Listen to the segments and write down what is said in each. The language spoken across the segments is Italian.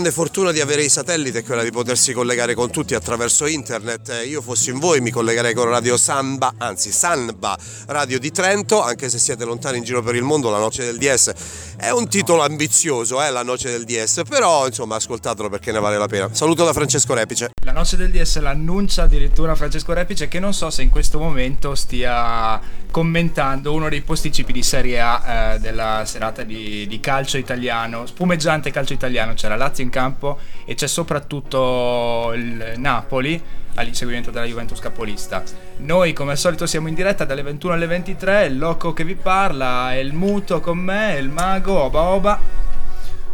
Grande fortuna di avere i satelliti è quella di potersi collegare con tutti attraverso internet. Eh, Io fossi in voi mi collegherei con Radio Samba, anzi Sanba Radio di Trento, anche se siete lontani in giro per il mondo, La Noce del DS è un titolo ambizioso, eh, La Noce del DS, però insomma ascoltatelo perché ne vale la pena. Saluto da Francesco Repice. La noce del DS l'annuncia addirittura Francesco Repice che non so se in questo momento stia commentando uno dei posticipi di Serie A eh, della serata di, di calcio italiano, spumeggiante calcio italiano, c'è la Lazio in campo e c'è soprattutto il Napoli all'inseguimento della Juventus capolista. Noi come al solito siamo in diretta dalle 21 alle 23, il loco che vi parla, è il muto con me, il mago, oba oba.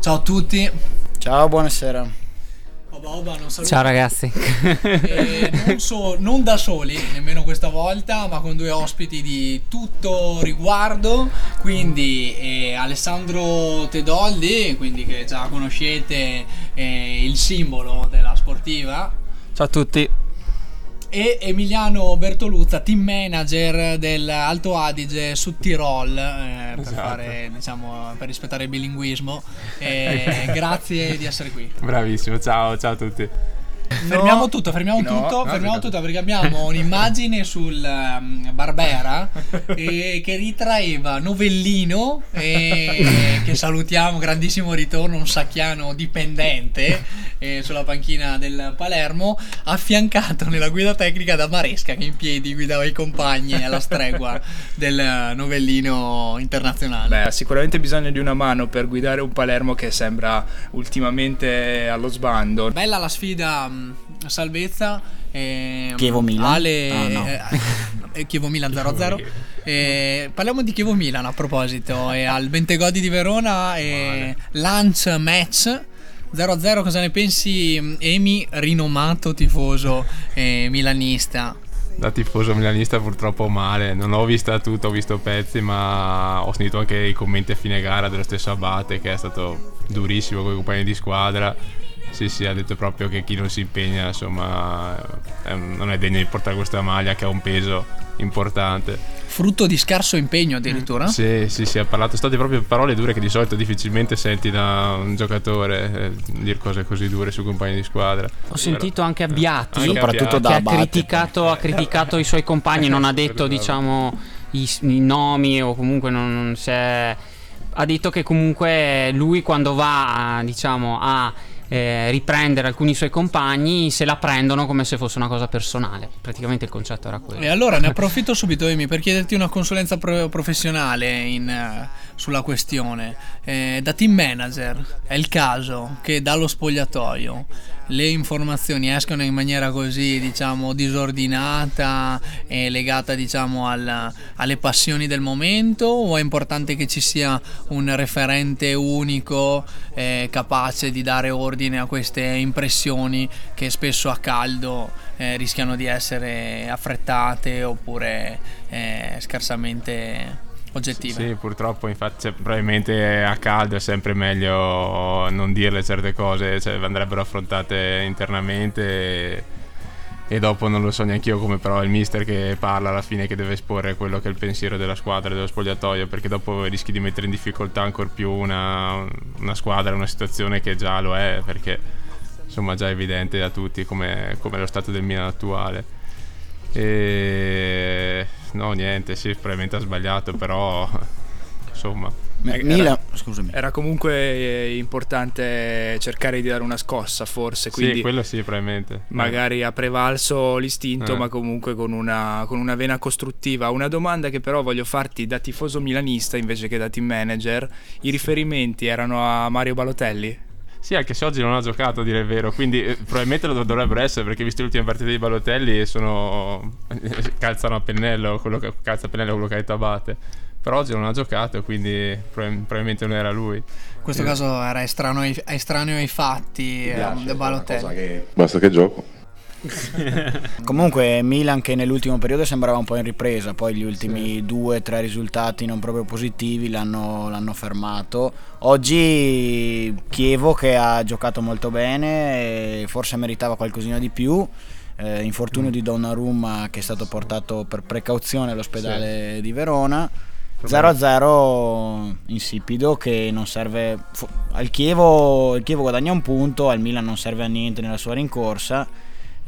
Ciao a tutti. Ciao, buonasera. Oba oba, non saluto. Ciao ragazzi. Non, so- non da soli, nemmeno questa volta, ma con due ospiti di tutto riguardo. Quindi eh, Alessandro Tedoldi, quindi che già conoscete, eh, il simbolo della sportiva. Ciao a tutti. E Emiliano Bertoluzza, team manager del Alto Adige su Tirol, eh, per, fare, diciamo, per rispettare il bilinguismo. Grazie di essere qui. Bravissimo, ciao, ciao a tutti. Fermiamo tutto, fermiamo No, tutto, no, fermiamo tutto perché abbiamo un'immagine sul ehm, Barbera eh, che ritraeva Novellino eh, che salutiamo, grandissimo ritorno, un sacchiano dipendente eh, sulla panchina del Palermo, affiancato nella guida tecnica da Maresca che in piedi guidava i compagni alla stregua del Novellino internazionale. Beh, sicuramente bisogno di una mano per guidare un Palermo che sembra ultimamente allo sbando. Bella la sfida a salvezza. ehm, Chievo-Milan? Ale, Ah, no. eh, eh, Chievo-Milan 0-0. Eh, parliamo di Chievo-Milan a proposito. eh, al Bentegodi di Verona, eh, lunch match. 0-0, cosa ne pensi, mh, Emi, rinomato tifoso eh, milanista? Da tifoso milanista purtroppo male, non ho vista tutto, ho visto pezzi, ma ho sentito anche i commenti a fine gara dello stesso Abate che è stato durissimo con i compagni di squadra. Sì, sì, ha detto proprio che chi non si impegna, insomma, è un- non è degno di portare questa maglia che ha un peso importante. Frutto di scarso impegno addirittura? Sì, sì, sì, ha parlato, state proprio parole dure che di solito difficilmente senti da un giocatore eh, dire cose così dure sui compagni di squadra. Ho sentito anche Abbiati Anche Soprattutto Abbiati. da che ha criticato, ha criticato i suoi compagni, non ha detto diciamo i, i nomi o comunque non, non si è... Ha detto che comunque lui quando va diciamo a eh, riprendere alcuni suoi compagni se la prendono come se fosse una cosa personale. Praticamente il concetto era quello. E allora ne approfitto subito, Emi, per chiederti una consulenza pro- professionale in, eh, sulla questione. Eh, da team manager, è il caso che dallo spogliatoio le informazioni escano in maniera così, diciamo, disordinata e legata, diciamo, al- alle passioni del momento o è importante che ci sia un referente unico eh, capace di dare ordine a queste impressioni che spesso a caldo eh, rischiano di essere affrettate oppure eh, scarsamente oggettive. Sì, purtroppo, infatti, cioè, probabilmente a caldo è sempre meglio non dirle certe cose, cioè, andrebbero affrontate internamente e, e dopo non lo so neanche io come però il mister che parla alla fine che deve esporre quello che è il pensiero della squadra dello spogliatoio perché dopo rischi di mettere in difficoltà ancora più una, una squadra, una situazione che già lo è perché insomma già è evidente a tutti come, come è lo stato del Milan attuale. E no, niente, sì, probabilmente ha sbagliato, però insomma. Scusami. Era comunque eh, importante cercare di dare una scossa, forse. Quindi sì, quello sì, probabilmente. magari ha prevalso l'istinto, Eh. ma comunque con una, con una vena costruttiva. Una domanda che però voglio farti da tifoso milanista invece che da team manager: i riferimenti erano a Mario Balotelli? Sì, anche se oggi non ha giocato, a dire il vero. Quindi eh, probabilmente lo dovrebbero essere perché visto le ultime partite di Balotelli sono calzano a pennello quello che calza a pennello quello che ha detto Abate. però oggi non ha giocato, quindi prob- probabilmente non era lui. In questo caso era estraneo ai, estraneo ai fatti eh, De Balotelli. Basta che gioco. Comunque Milan che nell'ultimo periodo sembrava un po' in ripresa, poi gli ultimi due o tre risultati non proprio positivi l'hanno, l'hanno fermato. Oggi Chievo che ha giocato molto bene, forse meritava qualcosina di più. Eh, infortunio di Donnarumma che è stato portato per precauzione all'ospedale di Verona. 0-0 insipido che non serve fu- al Chievo, il Chievo guadagna un punto, al Milan non serve a niente nella sua rincorsa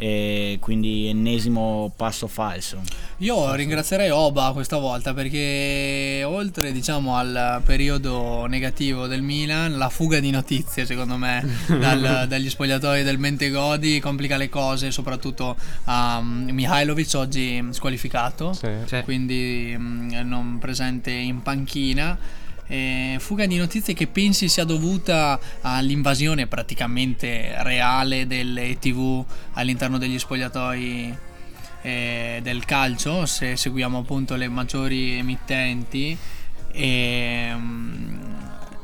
e quindi ennesimo passo falso. Io ringrazierei Oba questa volta perché oltre diciamo al periodo negativo del Milan, la fuga di notizie secondo me dal- dagli spogliatoi del Mentegodi complica le cose, soprattutto a um, Mihailovic oggi squalificato, Sì. quindi mm, non presente in panchina. Eh, fuga di notizie che pensi sia dovuta all'invasione praticamente reale delle TV all'interno degli spogliatoi eh, del calcio, se seguiamo appunto le maggiori emittenti. E, mm,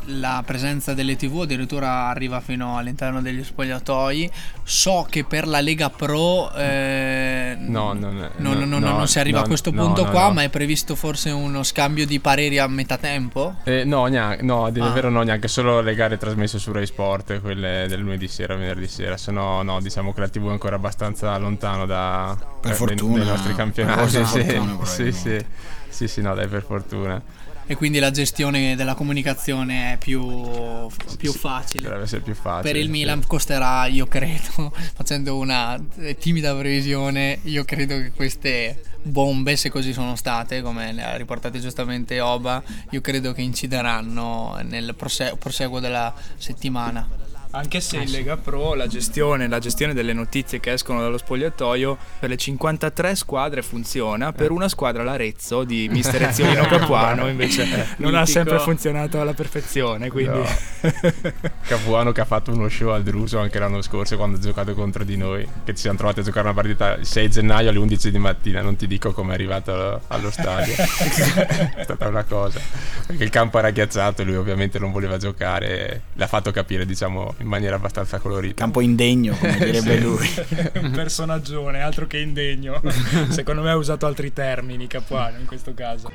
la presenza delle TV addirittura arriva fino all'interno degli spogliatoi. So che per la Lega Pro eh, No, non, è- non, no, no, non si arriva no, a questo no, punto no, qua, no. ma è previsto forse uno scambio di pareri a metà tempo? Eh, no, neanche, no, di Ah. vero no, neanche solo le gare trasmesse su Rai Sport, quelle del lunedì sera, venerdì sera, se no, no, diciamo che la TV è ancora abbastanza lontano da, Per eh, fortuna, dai nostri per campionati. Sì, fortuna, sì, sì, probabilmente. sì, sì, no, dai, per fortuna. E quindi la gestione della comunicazione è più, più facile. Dovrebbe essere più facile. Per il sì. Milan costerà, io credo, facendo una timida previsione, io credo che queste bombe, se così sono state, come le ha riportate giustamente Oba, io credo che incideranno nel prose- proseguo della settimana. Anche se in Lega Pro la gestione, la gestione delle notizie che escono dallo spogliatoio per le 53 squadre funziona, per una squadra l'Arezzo di mister Eziolino Capuano invece non ha sempre funzionato alla perfezione, quindi No. Capuano che ha fatto uno show al Druso anche l'anno scorso quando ha giocato contro di noi, che ci siamo trovati a giocare una partita il 6 gennaio alle 11 di mattina, non ti dico come è arrivato allo stadio. è stata una cosa. Perché il campo era ghiacciato e lui ovviamente non voleva giocare, l'ha fatto capire diciamo in maniera abbastanza colorita. Campo indegno, come direbbe Sì. lui. un personaggione, altro che indegno. Secondo me ha usato altri termini Capuano in questo caso.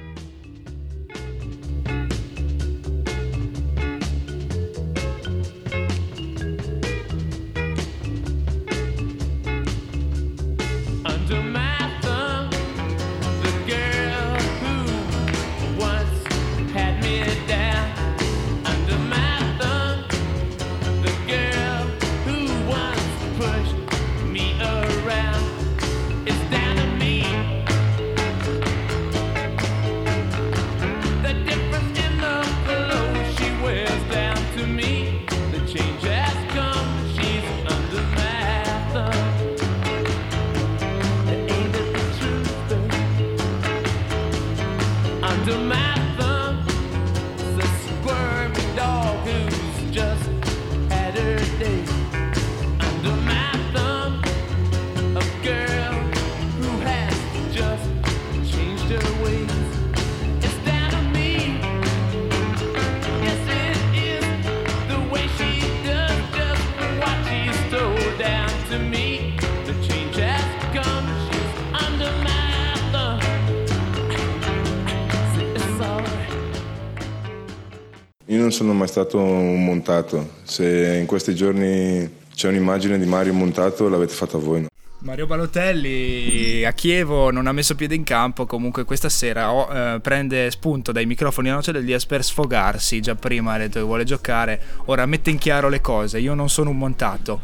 Sono mai stato un montato. Se in questi giorni c'è un'immagine di Mario montato, l'avete fatta voi. no? Mario Balotelli a Chievo non ha messo piede in campo, comunque questa sera oh, eh, prende spunto dai microfoni a Noce del Dias per sfogarsi, già prima ha detto che vuole giocare, ora mette in chiaro le cose, io non sono un montato.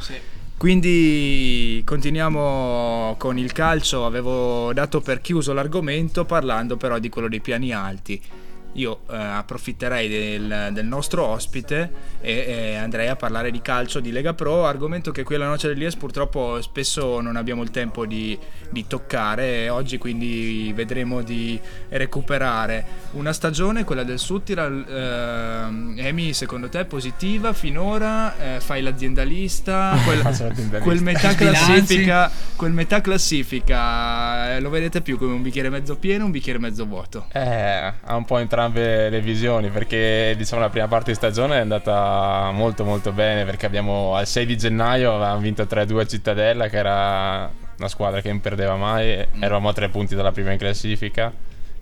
Quindi continuiamo con il calcio, avevo dato per chiuso l'argomento parlando però di quello dei piani alti. Io eh, approfitterei del, del nostro ospite e, e andrei a parlare di calcio di Lega Pro, argomento che qui alla Noce dell'IES purtroppo spesso non abbiamo il tempo di, di toccare e oggi quindi vedremo di recuperare una stagione, quella del Suttiral. ehm, Emi, secondo te è positiva finora? Eh, fai l'aziendalista? Quel, quel metà classifica, quel metà classifica eh, lo vedete più come un bicchiere mezzo pieno o un bicchiere mezzo vuoto? Eh, ha un po' entrambi entrambe le visioni perché diciamo la prima parte di stagione è andata molto molto bene perché abbiamo al 6 di gennaio avevamo vinto 3-2 a Cittadella che era una squadra che non perdeva mai, eravamo a tre punti dalla prima in classifica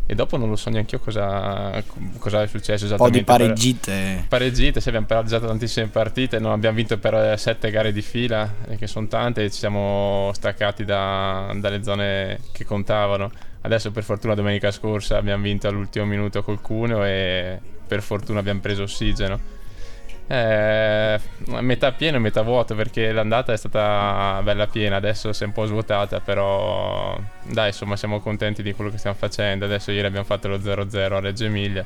e dopo non lo so neanche io cosa, cosa è successo Un po' di esattamente. pareggite. Pareggite, sì, abbiamo pareggiato tantissime partite, non abbiamo vinto per eh, sette gare di fila, eh, che sono tante, e ci siamo staccati da- dalle zone che contavano. Adesso per fortuna domenica scorsa abbiamo vinto all'ultimo minuto col Cuneo e per fortuna abbiamo preso ossigeno. Eh, metà pieno e metà vuoto perché l'andata è stata bella piena, adesso si è un po' svuotata, però dai, insomma siamo contenti di quello che stiamo facendo. Adesso ieri abbiamo fatto lo 0-0 a Reggio Emilia.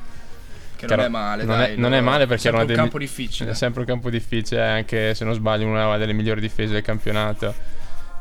Che non è male, non, dai, è, non no, è male perché era un campo difficile. È sempre un campo difficile, anche se non sbaglio, una delle migliori difese del campionato.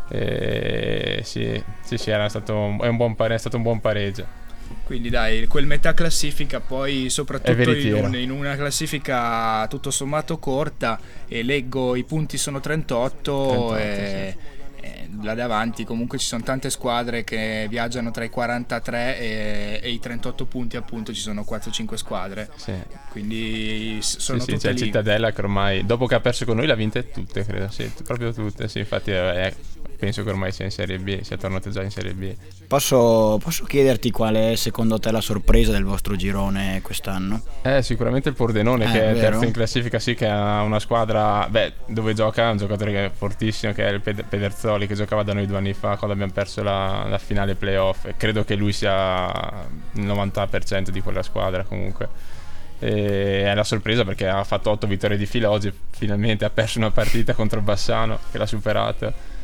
E sì, sì, sì, era stato un, è un buon pare- è stato un buon pareggio. Quindi dai, quel metà classifica poi È soprattutto in, un- in una classifica tutto sommato corta e leggo i punti sono 38, 38, e, e là davanti comunque ci sono tante squadre che viaggiano tra i 43 e, e i 38 punti appunto ci sono 4-5 squadre. Sì. Quindi sono sì, sì, tutte c'è lì. Cittadella che ormai, dopo che ha perso con noi, le ha vinte tutte, credo, sì, proprio tutte. Sì, infatti eh, penso che ormai sia in Serie B, sia tornato già in Serie B. Posso, posso chiederti qual è secondo te la sorpresa del vostro girone quest'anno? Eh, sicuramente il Pordenone Eh, che è vero. terzo in classifica, sì, che ha una squadra, beh, dove gioca un giocatore che è fortissimo, che è il Ped- Pederzoli, che giocava da noi due anni fa quando abbiamo perso la, la finale playoff. E credo che lui sia il 90% di quella squadra comunque. E è la sorpresa perché ha fatto 8 vittorie di fila oggi, finalmente ha perso una partita contro Bassano che l'ha superato.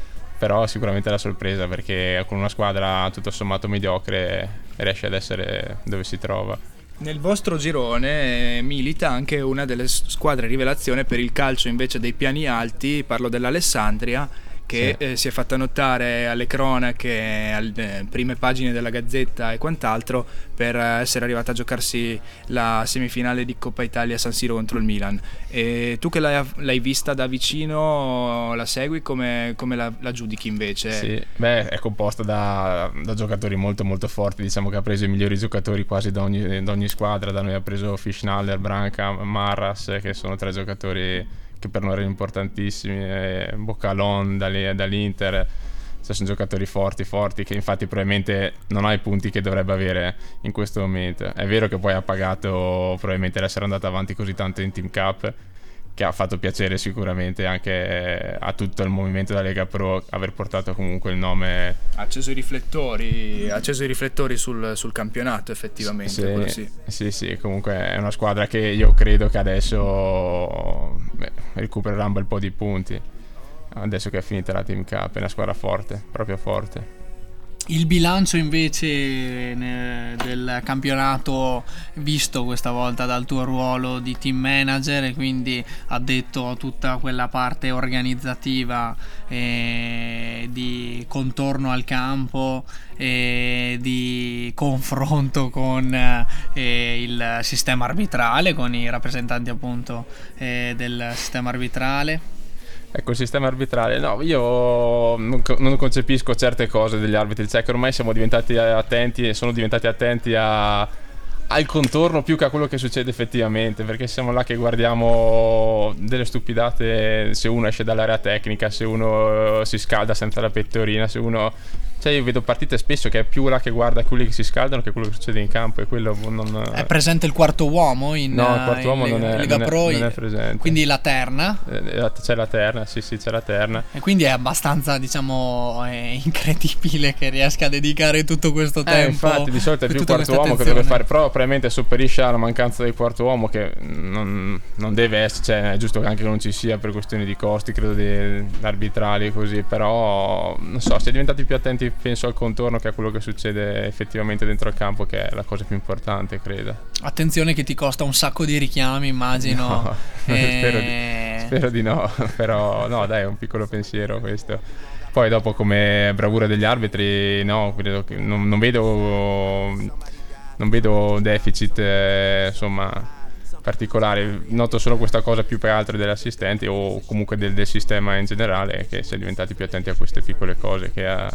Però sicuramente la sorpresa perché con una squadra tutto sommato mediocre riesce ad essere dove si trova. Nel vostro girone eh, milita anche una delle squadre rivelazione per il calcio invece dei piani alti, parlo dell'Alessandria che Sì. eh, si è fatta notare alle cronache, alle prime pagine della Gazzetta e quant'altro per eh, essere arrivata a giocarsi la semifinale di Coppa Italia San Siro contro il Milan. E tu che l'hai, l'hai vista da vicino, la segui, come, come la, la giudichi invece? Sì, beh, è composta da, da giocatori molto molto forti, diciamo che ha preso i migliori giocatori quasi da ogni, da ogni squadra, da noi ha preso Fischnaller, Branca, Marras, che sono tre giocatori che per noi erano importantissimi, e Boccalon dall'I- dall'Inter, cioè sono giocatori forti, forti, che infatti probabilmente non ha i punti che dovrebbe avere in questo momento. È vero che poi ha pagato probabilmente l'essere andato avanti così tanto in Team Cup, che ha fatto piacere sicuramente anche a tutto il movimento della Lega Pro aver portato comunque il nome Ha acceso i riflettori, acceso i riflettori sul, sul campionato effettivamente. sì. sì, sì, comunque è una squadra che io credo che adesso beh, recupererà un bel po' di punti. Adesso che è finita la Team Cup, è una squadra forte, proprio forte. Il bilancio invece ne- del campionato visto questa volta dal tuo ruolo di team manager e quindi addetto a tutta quella parte organizzativa e di contorno al campo e di confronto con eh, il sistema arbitrale, con i rappresentanti appunto eh, del sistema arbitrale. Ecco il sistema arbitrale, no, io non, co- non concepisco certe cose degli arbitri, cioè che ormai siamo diventati attenti e sono diventati attenti a- al contorno più che a quello che succede effettivamente, perché siamo là che guardiamo delle stupidate se uno esce dall'area tecnica, se uno eh, si scalda senza la pettorina, se uno... Cioè io vedo partite spesso che è più là che guarda quelli che si scaldano che quello che succede in campo e quello non... È presente il quarto uomo in, No, il quarto in uomo non è- Lega non è- Pro, non è presente. quindi la terna. Eh, C'è la terna, sì sì c'è la terna. E quindi è abbastanza, diciamo, eh, incredibile che riesca a dedicare tutto questo Eh, tempo. infatti, di solito è più tutta quarto uomo che deve fare, però probabilmente sopperisce alla mancanza del quarto uomo che non, non deve essere, cioè è giusto che anche non ci sia per questioni di costi, credo di, arbitrali e così, però non so, si è diventati più attenti penso al contorno che a quello che succede effettivamente dentro il campo che è la cosa più importante, credo. Attenzione che ti costa un sacco di richiami, immagino. No, Eh, spero, di, spero di no, però no, dai, è un piccolo pensiero questo. Poi dopo come bravura degli arbitri, no, credo che non, non vedo non vedo deficit eh, insomma particolari, noto solo questa cosa più che altro degli assistenti o comunque del, del sistema in generale che si è diventati più attenti a queste piccole cose che a,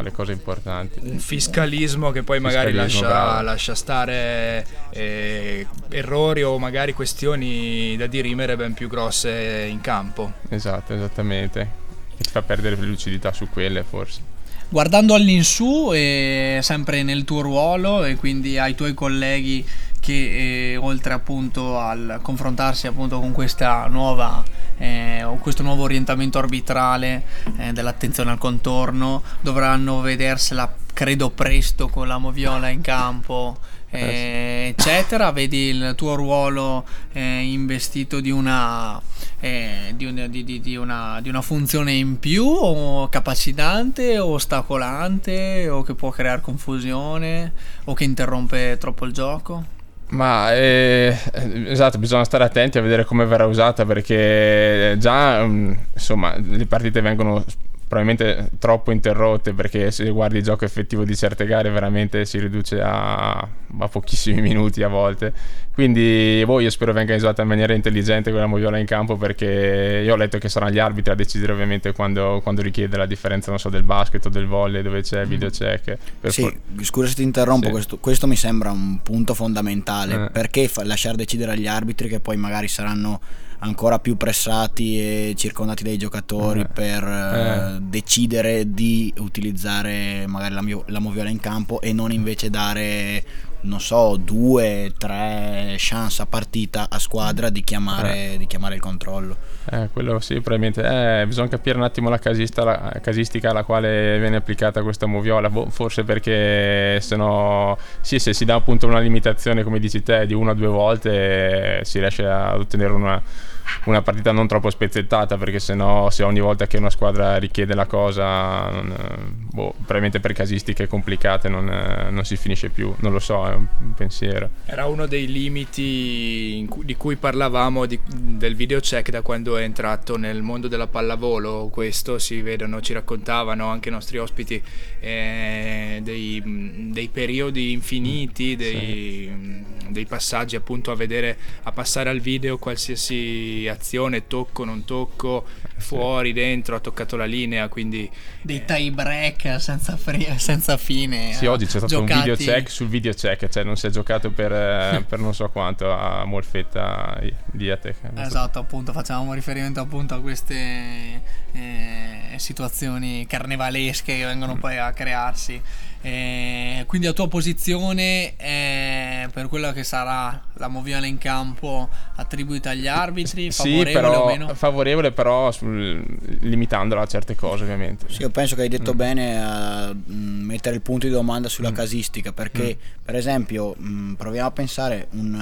alle cose importanti. un fiscalismo che poi magari lascia, lascia stare eh, errori o magari questioni da dirimere ben più grosse in campo. Esatto, esattamente. E ti fa perdere lucidità su quelle forse. Guardando all'insù, e sempre nel tuo ruolo e quindi ai tuoi colleghi che eh, oltre appunto al confrontarsi appunto con questa nuova eh, questo nuovo orientamento arbitrale eh, dell'attenzione al contorno dovranno vedersela credo presto con la moviola in campo eh, eccetera. Vedi il tuo ruolo eh, investito di una, eh, di, di- di- di una, di una funzione in più o capacitante o ostacolante o che può creare confusione o che interrompe troppo il gioco Ma eh, esatto, bisogna stare attenti a vedere come verrà usata perché già mm, insomma le partite vengono probabilmente troppo interrotte perché se guardi il gioco effettivo di certe gare veramente si riduce a, a pochissimi minuti a volte. Quindi boh, io spero venga usata in maniera intelligente quella moviola in campo perché io ho letto che saranno gli arbitri a decidere ovviamente quando, quando richiede la differenza non so, del basket o del volley dove c'è il video check. Sì, for- scusa se ti interrompo, Sì. questo, questo mi sembra un punto fondamentale. Eh. Perché fa- lasciare decidere agli arbitri che poi magari saranno ancora più pressati e circondati dai giocatori Eh. per eh, Eh. decidere di utilizzare magari la, mio- la moviola in campo e non invece dare, non so, due, tre chance a partita a squadra di chiamare, di chiamare il controllo. Eh, quello sì, probabilmente. Eh, bisogna capire un attimo la, casista- la casistica alla quale viene applicata questa moviola. Boh, forse perché se no, sì, se si dà appunto una limitazione, come dici te, di una o due volte, eh, si riesce ad ottenere una, una partita non troppo spezzettata. Perché se no, se ogni volta che una squadra richiede la cosa, non, eh, boh, probabilmente per casistiche complicate non, eh, non si finisce più. Non lo so, è un pensiero. Era uno dei limiti cui- di cui parlavamo di- del video check da quando è entrato nel mondo della pallavolo. Questo si vedono, ci raccontavano anche i nostri ospiti eh, dei, dei periodi infiniti, dei, dei passaggi appunto a vedere, a passare al video qualsiasi azione, tocco, non tocco, fuori, dentro, ha toccato la linea, quindi dei tie break senza, fri- senza fine Sì, eh, oggi c'è stato un giocati- video check sul video check, cioè non si è giocato per, eh, per non so quanto a Molfetta I- Diatec. Esatto, appunto, facevamo riferimento appunto a queste eh, situazioni carnevalesche che vengono poi a crearsi. Eh, quindi la tua posizione è per quella che sarà la moviola in campo attribuita agli arbitri, Sì, favorevole però, o meno? favorevole però sul- limitandola a certe cose ovviamente. Sì, io penso che hai Mm. detto bene a mm, mettere il punto di domanda sulla casistica perché Mm. per esempio mm, proviamo a pensare un,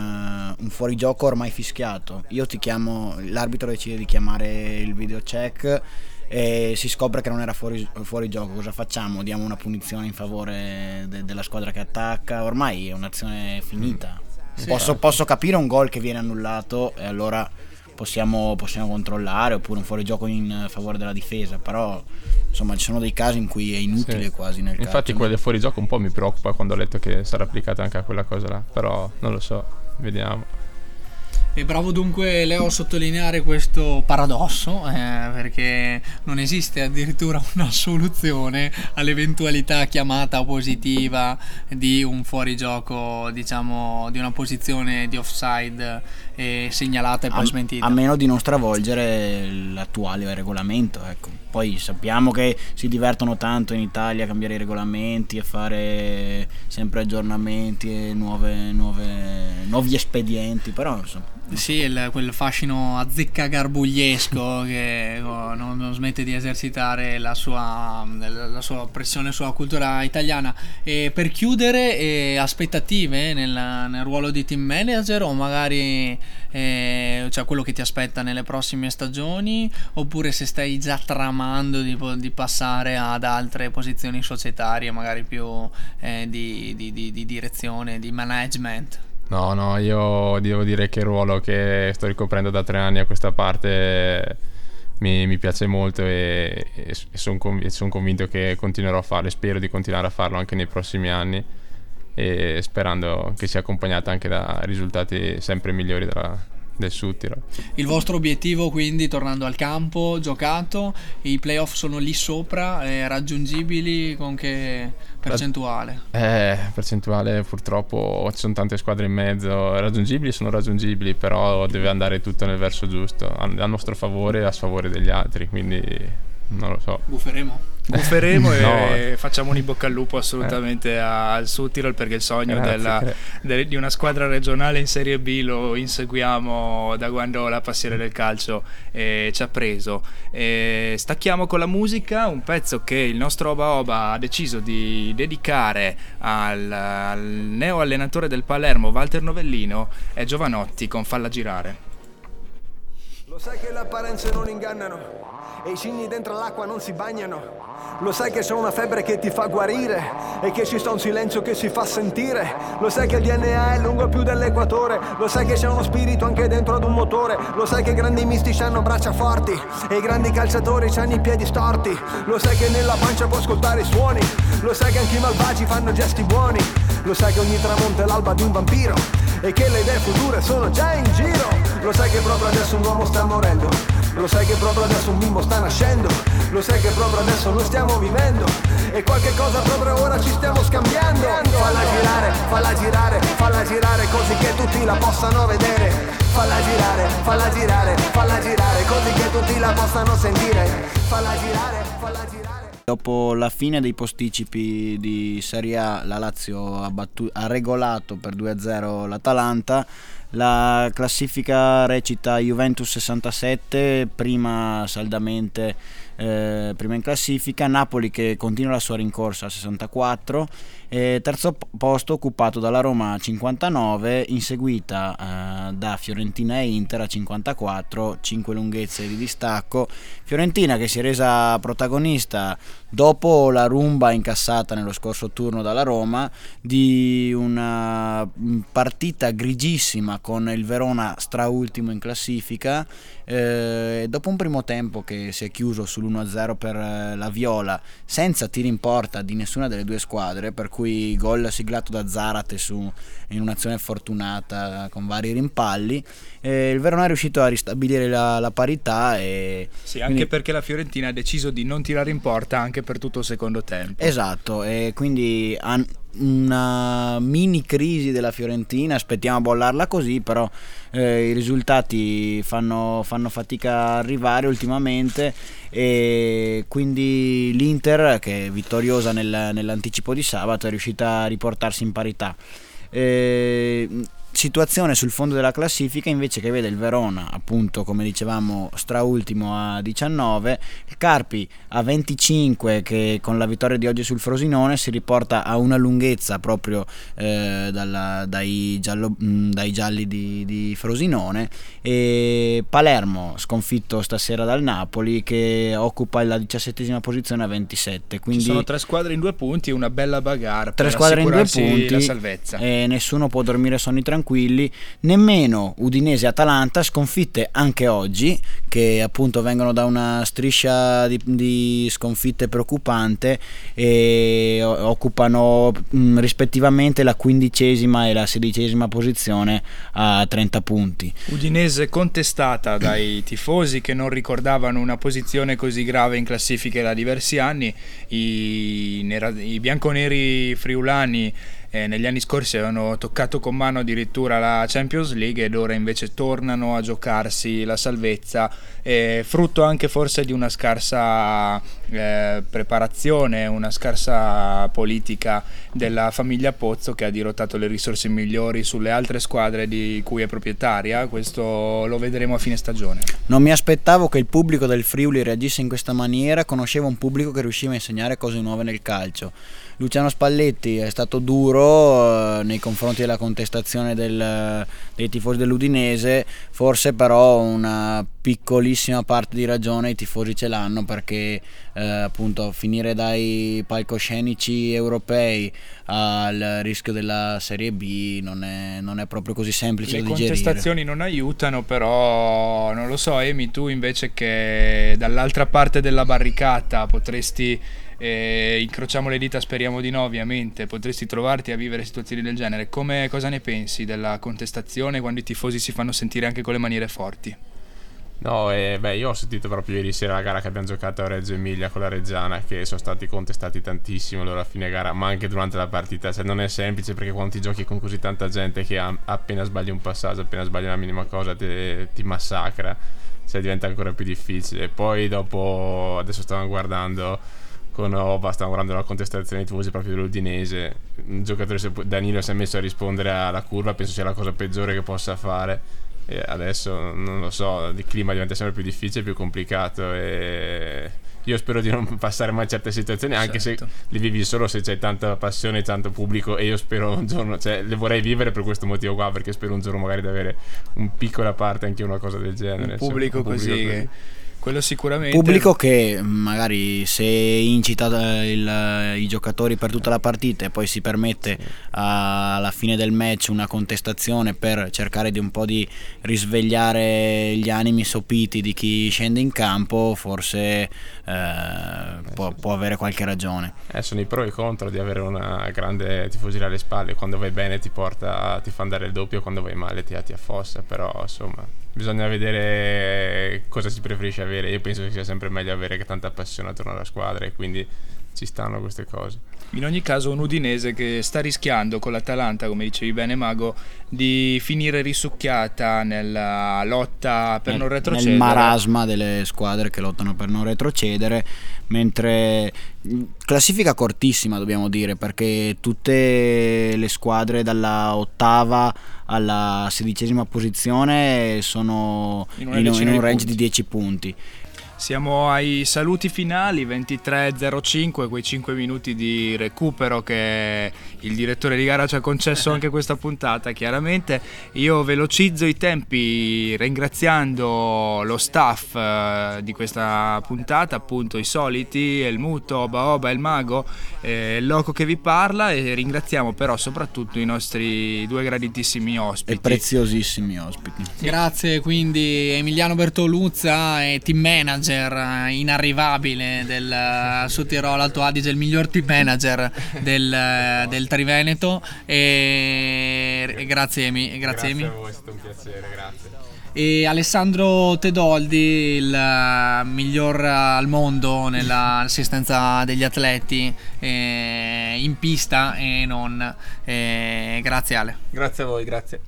eh, un fuorigioco ormai fischiato io ti chiamo l'arbitro decide di chiamare il video check e si scopre che non era fuori, fuori gioco cosa facciamo? diamo una punizione in favore de- della squadra che attacca ormai è un'azione finita Sì. posso, posso capire un gol che viene annullato e allora possiamo, possiamo controllare oppure un fuorigioco in favore della difesa però insomma ci sono dei casi in cui è inutile Sì. quasi nel Infatti calcio. quella del fuorigioco un po' mi preoccupa quando ho letto che sarà applicata anche a quella cosa là, però non lo so, vediamo. E bravo dunque Leo a sottolineare questo paradosso, eh, perché non esiste addirittura una soluzione all'eventualità chiamata positiva di un fuorigioco, diciamo, di una posizione di offside eh, segnalata e poi a, smentita. a meno di non stravolgere l'attuale regolamento ecco. poi sappiamo che si divertono tanto in Italia a cambiare i regolamenti a fare sempre aggiornamenti e nuove, nuove- nuovi espedienti però insomma Sì, il- quel fascino azzeccagarbugliesco che oh, non, non smette di esercitare la sua, la sua pressione sulla cultura italiana. E per chiudere, eh, aspettative nel, nel ruolo di team manager o magari eh, cioè quello che ti aspetta nelle prossime stagioni oppure se stai già tramando di, di passare ad altre posizioni societarie, magari più eh, di, di- di- di direzione, di management. No, no, io devo dire che il ruolo che sto ricoprendo da tre anni a questa parte mi, mi piace molto e, sono convinto che continuerò a farlo e spero di continuare a farlo anche nei prossimi anni e sperando che sia accompagnata anche da risultati sempre migliori della, del Suttirol. Il vostro obiettivo quindi, tornando al campo, giocato, i playoff sono lì sopra, eh, raggiungibili con che percentuale? Eh, percentuale purtroppo ci sono tante squadre in mezzo, raggiungibili sono raggiungibili, però deve andare tutto nel verso giusto, a, a nostro favore e a sfavore degli altri, quindi non lo so. Bufferemo? Bufferemo e No. facciamo un in bocca al lupo assolutamente al Suttirol perché il sogno Grazie, della- de- di una squadra regionale in Serie B lo inseguiamo da quando la passione del calcio eh, ci ha preso. E stacchiamo con la musica, un pezzo che il nostro Oba Oba ha deciso di dedicare al, al neo allenatore del Palermo, Walter Novellino, è Giovanotti con Falla Girare. Lo sai che le apparenze non ingannano e i cigni dentro l'acqua non si bagnano. Lo sai che c'è una febbre che ti fa guarire e che ci sta un silenzio che si fa sentire. Lo sai che il DNA è lungo più dell'equatore. Lo sai che c'è uno spirito anche dentro ad un motore. Lo sai che i grandi mistici hanno braccia forti e i grandi calciatori hanno i piedi storti. Lo sai che nella pancia può ascoltare i suoni. Lo sai che anche i malvagi fanno gesti buoni. Lo sai che ogni tramonto è l'alba di un vampiro e che le idee future sono già in giro. Lo sai che proprio adesso un uomo sta morendo. Lo sai che proprio adesso un bimbo sta nascendo. Lo sai che proprio adesso noi stiamo vivendo. E qualche cosa proprio ora ci stiamo scambiando. Falla girare, falla girare, falla girare così che tutti la possano vedere. Falla girare, falla girare, falla girare così che tutti la possano sentire. Falla girare, falla girare. Dopo la fine dei posticipi di Serie A, la Lazio ha, battu- ha regolato per 2-0 l'Atalanta. La classifica recita Juventus 67, prima saldamente eh, prima in classifica, Napoli che continua la sua rincorsa a 64, e terzo posto occupato dalla Roma a 59, inseguita eh, da Fiorentina e Inter a 54, 5 lunghezze di distacco. Fiorentina che si è resa protagonista dopo la rumba incassata nello scorso turno dalla Roma di una mm, partita grigissima con il Verona straultimo in classifica eh, dopo un primo tempo che si è chiuso sull'1-0 per eh, la Viola senza tiri in porta di nessuna delle due squadre per cui gol siglato da Zarate su, in un'azione fortunata con vari rimpalli eh, il Verona è riuscito a ristabilire la, la parità e Sì, anche quindi- perché la Fiorentina ha deciso di non tirare in porta anche per tutto il secondo tempo. Esatto, e quindi han- una mini crisi della Fiorentina, aspettiamo a bollarla così, però eh, i risultati fanno, fanno fatica a arrivare ultimamente e quindi l'Inter che è vittoriosa nel- nell'anticipo di sabato è riuscita a riportarsi in parità. Eh, situazione sul fondo della classifica invece che vede il Verona appunto come dicevamo straultimo a 19 il Carpi a 25 che con la vittoria di oggi sul Frosinone si riporta a una lunghezza proprio eh, dalla- dai, giallo- mh, dai gialli di, di Frosinone e Palermo sconfitto stasera dal Napoli che occupa la diciassettesima posizione a 27 quindi Ci sono tre squadre in due punti e una bella bagarre tre squadre in due punti la salvezza. e nessuno può dormire sonni tranquilli nemmeno Udinese e Atalanta sconfitte anche oggi che appunto vengono da una striscia di, di sconfitte preoccupante e occupano mh, rispettivamente la quindicesima e la sedicesima posizione a 30 punti Udinese contestata dai tifosi che non ricordavano una posizione così grave in classifica da diversi anni. I, nera- i bianconeri friulani eh, negli anni scorsi avevano toccato con mano addirittura la Champions League ed ora invece tornano a giocarsi la salvezza, eh, frutto anche forse di una scarsa eh, preparazione, una scarsa politica della famiglia Pozzo che ha dirottato le risorse migliori sulle altre squadre di cui è proprietaria. Questo lo vedremo a fine stagione. Non mi aspettavo che il pubblico del Friuli reagisse in questa maniera, conoscevo un pubblico che riusciva a insegnare cose nuove nel calcio. Luciano Spalletti è stato duro eh, nei confronti della contestazione del- dei tifosi dell'Udinese, forse però una piccolissima parte di ragione i tifosi ce l'hanno perché eh, appunto finire dai palcoscenici europei al rischio della Serie B non è, non è proprio così semplice Le da digerire. contestazioni non aiutano, però non lo so, Emi, tu invece che dall'altra parte della barricata potresti eh, incrociamo le dita, speriamo di no ovviamente, potresti trovarti a vivere situazioni del genere. Come, cosa ne pensi della contestazione quando i tifosi si fanno sentire anche con le maniere forti? No, eh, beh, io ho sentito proprio ieri sera la gara che abbiamo giocato a Reggio Emilia con la Reggiana, che sono stati contestati tantissimo loro a fine gara, ma anche durante la partita. Cioè, non è semplice perché quando ti giochi con così tanta gente che appena sbagli un passaggio, appena sbagli una minima cosa, te- ti massacra, cioè diventa ancora più difficile. Poi dopo, adesso stavamo guardando con Ova, stavamo guardando la contestazione dei tifosi proprio dell'Udinese. Un giocatore, pu- Danilo si è messo a rispondere alla curva, penso sia la cosa peggiore che possa fare. E adesso non lo so, il clima diventa sempre più difficile, più complicato e io spero di non passare mai certe situazioni, anche Certo. se le vivi solo se c'è tanta passione, tanto pubblico e io spero un giorno, cioè le vorrei vivere per questo motivo qua, perché spero un giorno magari di avere un piccola parte anche una cosa del genere. Un cioè, pubblico, un così, che- quello sicuramente. Pubblico che magari se incita eh, il- i giocatori per tutta la partita e poi si permette alla fine del match una contestazione per cercare di un po' di risvegliare gli animi sopiti di chi scende in campo, forse eh, può, può avere qualche ragione. Eh, sono i pro e i contro di avere una grande tifoseria alle spalle. Quando vai bene ti porta, ti fa andare il doppio, quando vai male ti, ti affossa. Però insomma, bisogna vedere cosa si preferisce avere. Io penso che sia sempre meglio avere che tanta passione attorno alla squadra e quindi ci stanno queste cose. In ogni caso un Udinese che sta rischiando con l'Atalanta, come dicevi bene Mago, di finire risucchiata nella lotta per nel, non retrocedere. nel marasma delle squadre che lottano per non retrocedere, mentre classifica cortissima dobbiamo dire, perché tutte le squadre dalla ottava alla sedicesima posizione sono In in, un- range punti. di 10 punti. Siamo ai saluti finali, 23.05, quei 5 minuti di recupero che il direttore di gara ci ha concesso anche questa puntata, chiaramente. Io velocizzo i tempi ringraziando lo staff eh, di questa puntata, appunto i soliti, il Muto, Oba Oba, il Mago, eh, il Loco che vi parla e ringraziamo però soprattutto i nostri due graditissimi ospiti. E preziosissimi ospiti. Grazie quindi Emiliano Bertoluzza e team manager eh, inarrivabile del eh, Sudtirolo Alto Adige, il miglior team manager del, del Triveneto e, e grazie Emi, grazie, Emi. a voi, è stato un piacere, grazie. E Alessandro Tedoldi, il eh, miglior eh, al mondo nell'assistenza degli atleti eh, in pista e non. Eh, grazie Ale. Grazie a voi, grazie.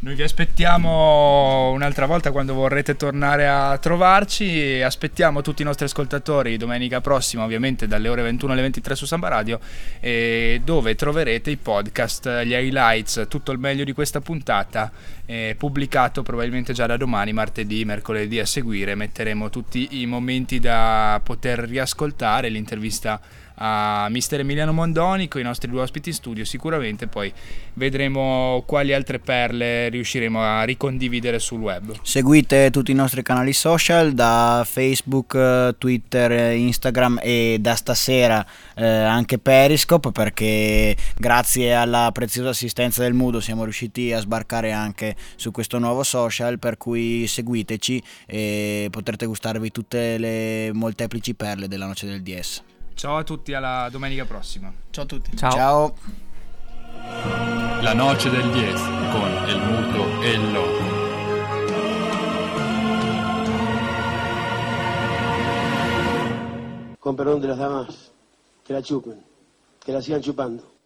Noi vi aspettiamo un'altra volta quando vorrete tornare a trovarci. Aspettiamo tutti i nostri ascoltatori domenica prossima ovviamente dalle ore 21 alle 23 su Samba Radio dove troverete i podcast, gli highlights, tutto il meglio di questa puntata eh, pubblicato probabilmente già da domani, martedì, mercoledì a seguire. Metteremo tutti i momenti da poter riascoltare, l'intervista a mister Emiliano Mondoni con i nostri due ospiti in studio sicuramente poi vedremo quali altre perle riusciremo a ricondividere sul web Seguite tutti i nostri canali social da Facebook, eh, Twitter, eh, Instagram e da stasera eh, anche Periscope perché grazie alla preziosa assistenza del Mudo siamo riusciti a sbarcare anche su questo nuovo social per cui seguiteci e potrete gustarvi tutte le molteplici perle della noce del DS. Ciao a tutti alla domenica prossima ciao a tutti Ciao. La noce del 10 con el muto e il loco. Con perdón de las damas, que la chupen, que la sigan chupando.